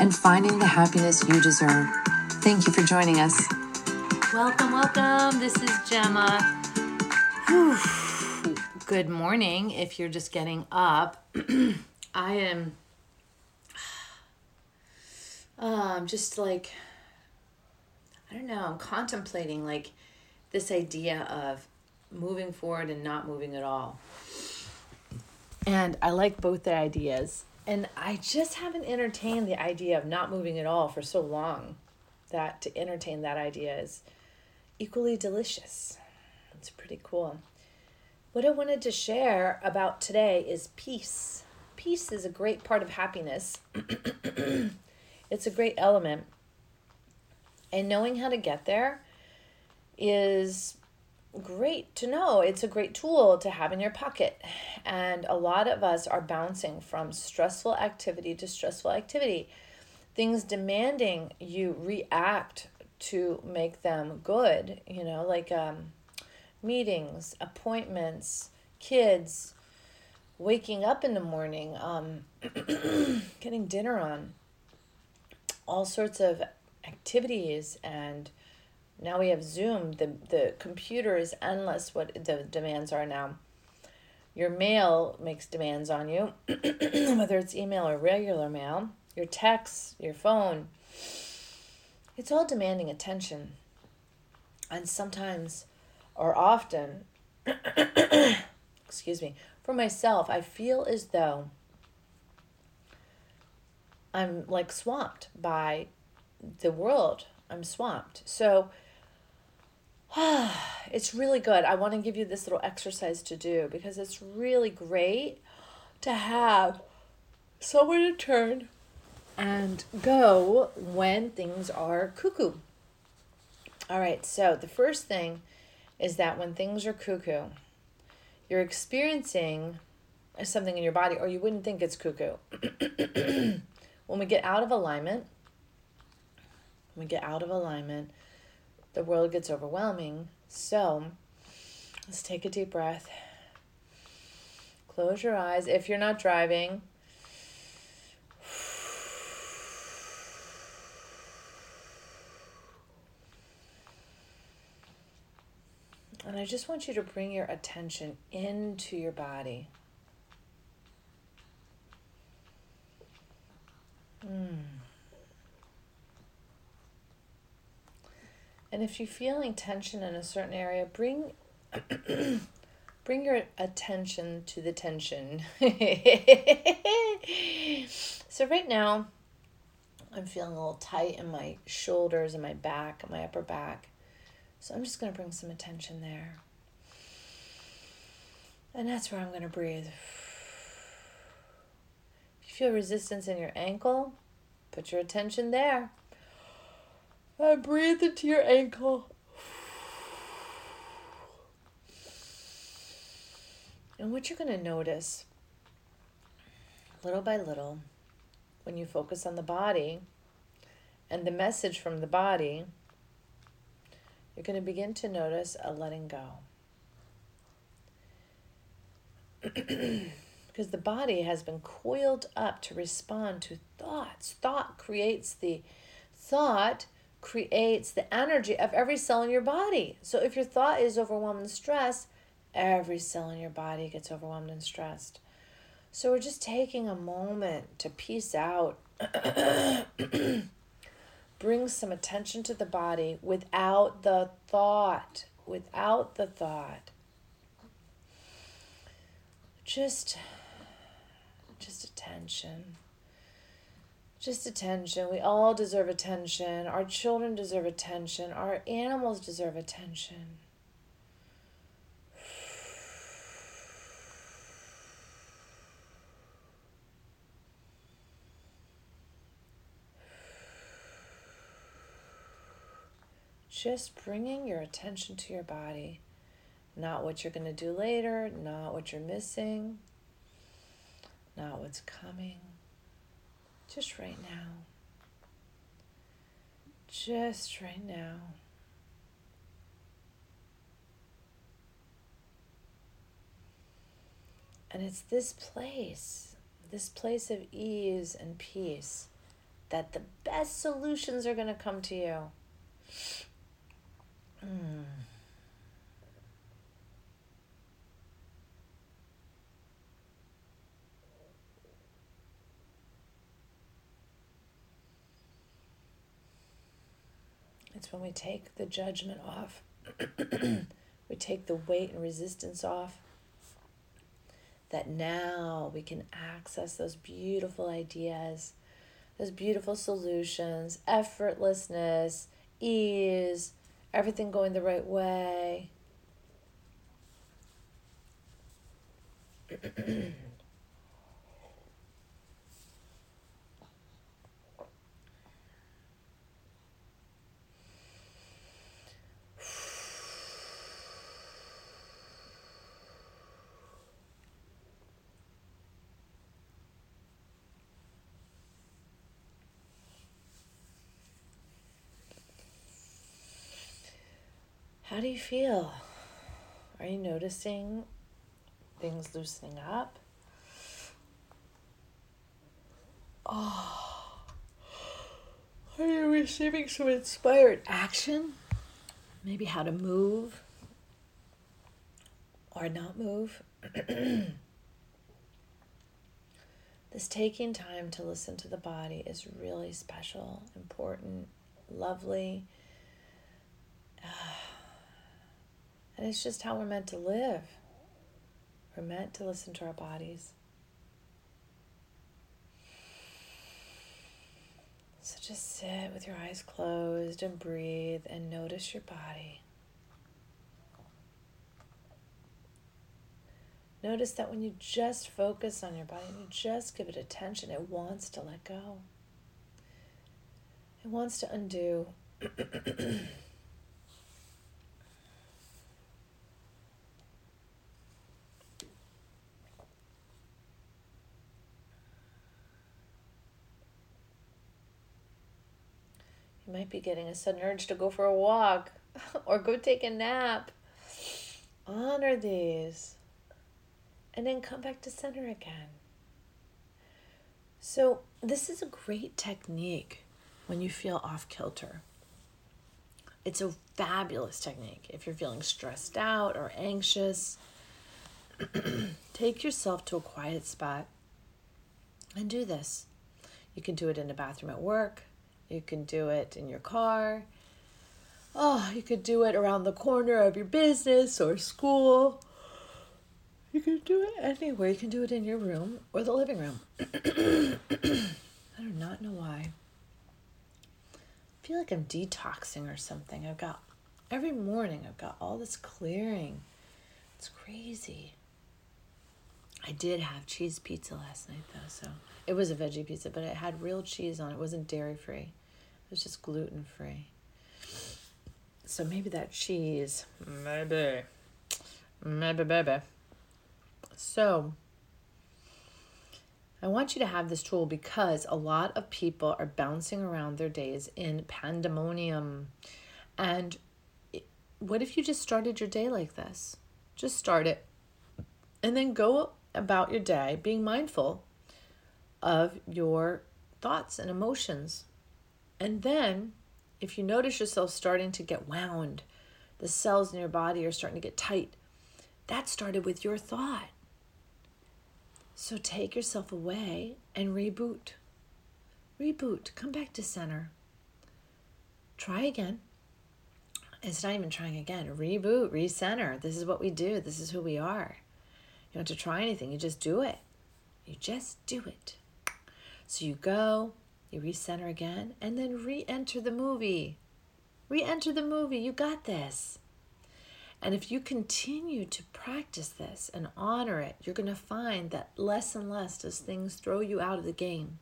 and finding the happiness you deserve. Thank you for joining us. Welcome, welcome. This is Gemma. Whew. Good morning if you're just getting up. I am um just like I don't know, I'm contemplating like this idea of moving forward and not moving at all. And I like both the ideas. And I just haven't entertained the idea of not moving at all for so long that to entertain that idea is equally delicious. It's pretty cool. What I wanted to share about today is peace. Peace is a great part of happiness. it's a great element. And knowing how to get there is great to know. It's a great tool to have in your pocket. And a lot of us are bouncing from stressful activity to stressful activity. Things demanding you react to make them good, you know, like um, meetings, appointments, kids, waking up in the morning, um, getting dinner on, all sorts of activities and now we have Zoom. The the computer is endless what the demands are now. Your mail makes demands on you, whether it's email or regular mail, your texts, your phone. It's all demanding attention. And sometimes or often excuse me, for myself, I feel as though I'm like swamped by the world. I'm swamped. So it's really good. I want to give you this little exercise to do because it's really great to have somewhere to turn and go when things are cuckoo. All right, so the first thing is that when things are cuckoo, you're experiencing something in your body, or you wouldn't think it's cuckoo. when we get out of alignment, when we get out of alignment, the world gets overwhelming. So let's take a deep breath. Close your eyes. If you're not driving, And I just want you to bring your attention into your body. Mm. And if you're feeling tension in a certain area, bring bring your attention to the tension. so right now, I'm feeling a little tight in my shoulders and my back, and my upper back. So I'm just going to bring some attention there. And that's where I'm going to breathe. If you feel resistance in your ankle, put your attention there. And breathe into your ankle. And what you're going to notice little by little when you focus on the body and the message from the body, you're going to begin to notice a letting go. because the body has been coiled up to respond to thoughts. Thought creates the thought creates the energy of every cell in your body. So if your thought is overwhelmed and stressed, every cell in your body gets overwhelmed and stressed. So we're just taking a moment to peace out. Bring some attention to the body without the thought. Without the thought. Just just attention just attention. We all deserve attention. Our children deserve attention. Our animals deserve attention. just bringing your attention to your body. Not what you're going to do later, not what you're missing, not what's coming. Just right now. Just right now. And it's this place, this place of ease and peace, that the best solutions are going to come to you. Mm. It's when we take the judgment off, we take the weight and resistance off, that now we can access those beautiful ideas, those beautiful solutions, effortlessness, ease, everything going the right way. How do you feel? Are you noticing things loosening up? Oh, are you receiving some inspired action? Maybe how to move or not move? this taking time to listen to the body is really special, important, lovely. And it's just how we're meant to live. We're meant to listen to our bodies. So just sit with your eyes closed and breathe and notice your body. Notice that when you just focus on your body and you just give it attention, it wants to let go. It wants to undo. might be getting a sudden urge to go for a walk or go take a nap. Honor these and then come back to center again. So, this is a great technique when you feel off kilter. It's a fabulous technique if you're feeling stressed out or anxious. Take yourself to a quiet spot and do this. You can do it in a bathroom at work, you can do it in your car. Oh, you could do it around the corner of your business or school. You can do it anywhere. You can do it in your room or the living room. I do not know why. I feel like I'm detoxing or something. I've got every morning I've got all this clearing. It's crazy. I did have cheese pizza last night though, so it was a veggie pizza, but it had real cheese on it. It wasn't dairy free. Was just gluten free. So maybe that cheese. Maybe. Maybe, baby. So, I want you to have this tool because a lot of people are bouncing around their days in pandemonium. And what if you just started your day like this? Just start it. And then go about your day being mindful of your thoughts and emotions and then, if you notice yourself starting to get wound, the cells in your body are starting to get tight, that started with your thought. So take yourself away and reboot. Reboot. Come back to center. Try again. It's not even trying again. Reboot, recenter. This is what we do. This is who we are. You don't have to try anything. You just do it. You just do it. So you go, you recenter again and then re enter the movie. Re enter the movie. You got this. And if you continue to practice this and honor it, you're going to find that less and less does things throw you out of the game.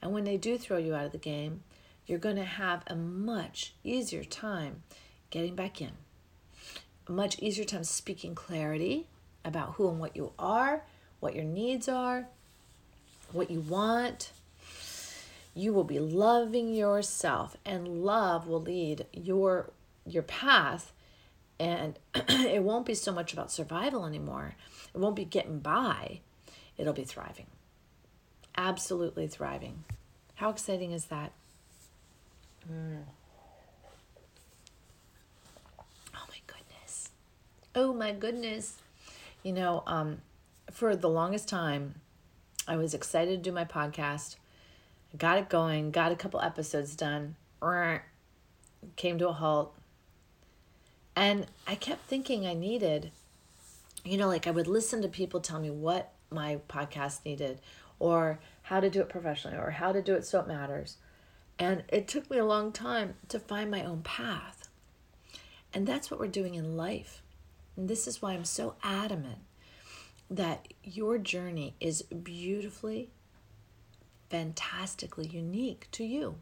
And when they do throw you out of the game, you're going to have a much easier time getting back in, a much easier time speaking clarity about who and what you are, what your needs are, what you want. You will be loving yourself and love will lead your your path and it won't be so much about survival anymore. It won't be getting by. It'll be thriving. Absolutely thriving. How exciting is that? Mm. Oh my goodness. Oh my goodness. You know, um, for the longest time, I was excited to do my podcast. Got it going, got a couple episodes done, came to a halt. And I kept thinking I needed, you know, like I would listen to people tell me what my podcast needed or how to do it professionally or how to do it so it matters. And it took me a long time to find my own path. And that's what we're doing in life. And this is why I'm so adamant that your journey is beautifully, fantastically unique to you.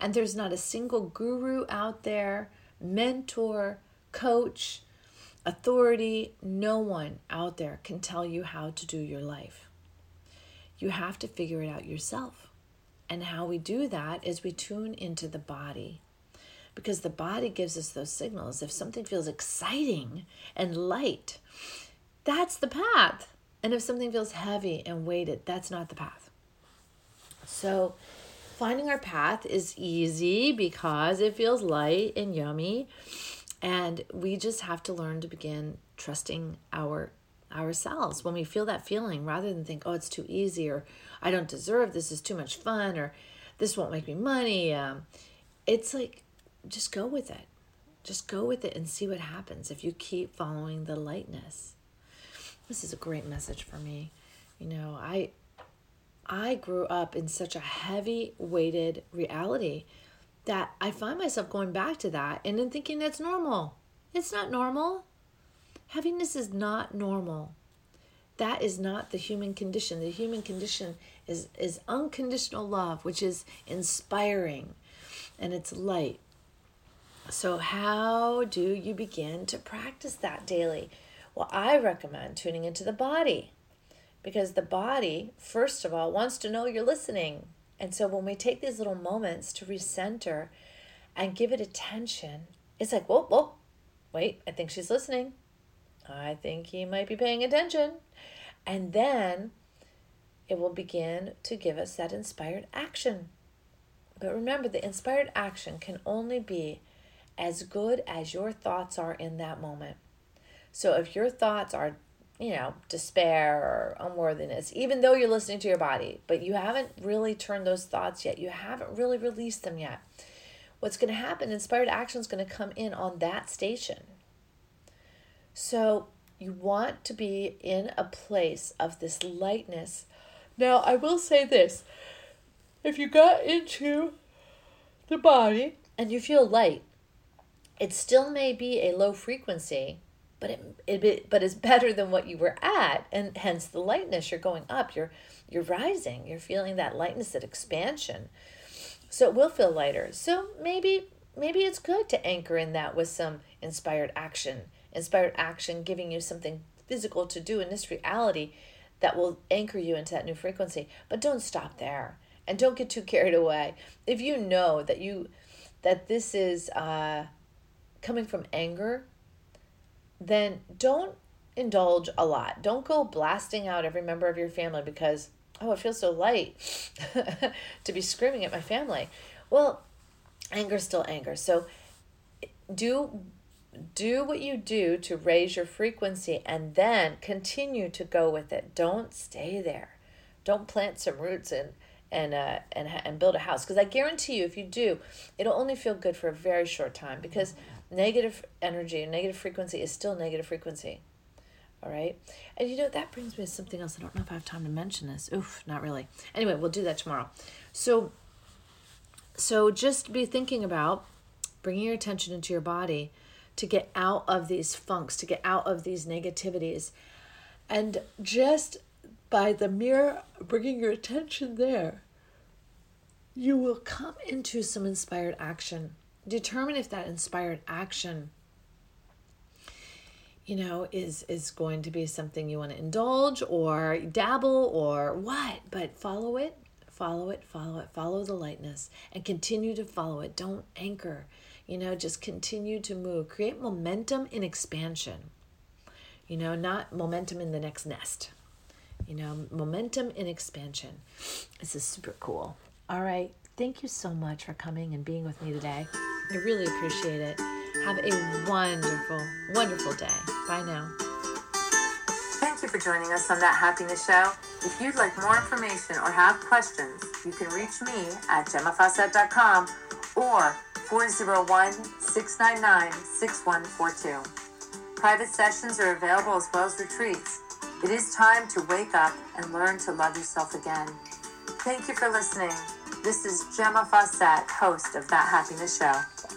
And there's not a single guru out there, mentor, coach, authority, no one out there can tell you how to do your life. You have to figure it out yourself. And how we do that is we tune into the body. Because the body gives us those signals. If something feels exciting and light, that's the path. And if something feels heavy and weighted, that's not the path. So, finding our path is easy because it feels light and yummy. And we just have to learn to begin trusting our ourselves when we feel that feeling rather than think, oh, it's too easy or I don't deserve this is too much fun or this won't make me money. Um, it's like just go with it. Just go with it and see what happens if you keep following the lightness. This is a great message for me. You know, I I grew up in such a heavy weighted reality that I find myself going back to that and then thinking that's normal. It's not normal. Heaviness is not normal. That is not the human condition. The human condition is, is unconditional love, which is inspiring and it's light. So, how do you begin to practice that daily? Well, I recommend tuning into the body because the body, first of all, wants to know you're listening. And so, when we take these little moments to recenter and give it attention, it's like, whoa, whoa, wait, I think she's listening. I think he might be paying attention. And then it will begin to give us that inspired action. But remember, the inspired action can only be as good as your thoughts are in that moment. So if your thoughts are, you know, despair or unworthiness, even though you're listening to your body, but you haven't really turned those thoughts yet, you haven't really released them yet, what's going to happen, inspired action is going to come in on that station. So you want to be in a place of this lightness. Now, I will say this if you got into the body and you feel light, it still may be a low frequency, but it, it but it's better than what you were at, and hence the lightness. You're going up. You're you're rising. You're feeling that lightness, that expansion. So it will feel lighter. So maybe maybe it's good to anchor in that with some inspired action inspired action, giving you something physical to do in this reality that will anchor you into that new frequency. But don't stop there and don't get too carried away. If you know that you that this is uh, coming from anger, then don't indulge a lot. Don't go blasting out every member of your family because oh, it feels so light to be screaming at my family. Well, anger still anger. So do do what you do to raise your frequency and then continue to go with it. Don't stay there. Don't plant some roots and and uh, and and build a house because I guarantee you if you do, it'll only feel good for a very short time because negative energy, negative frequency is still negative frequency. All right. And you know, that brings me to something else. I don't know if I have time to mention this. Oof, not really. Anyway, we'll do that tomorrow. So, so just be thinking about bringing your attention into your body to get out of these funks, to get out of these negativities. And just by the mere bringing your attention there, you will come into some inspired action. Determine if that inspired action you know is is going to be something you want to indulge or dabble or what but follow it follow it follow it follow the lightness and continue to follow it. Don't anchor you know just continue to move. Create momentum in expansion you know not momentum in the next nest you know momentum in expansion. This is super cool. All right thank you so much for coming and being with me today i really appreciate it have a wonderful, wonderful day. Bye now. Thank you for joining us on That Happiness Show. If you'd like more information or have questions, you can reach me at gemmafawcett.com or 401-699-6142. Private sessions are available as well as retreats. It is time to wake up and learn to love yourself again. Thank you for listening. This is Gemma Fawcett, host of That Happiness Show.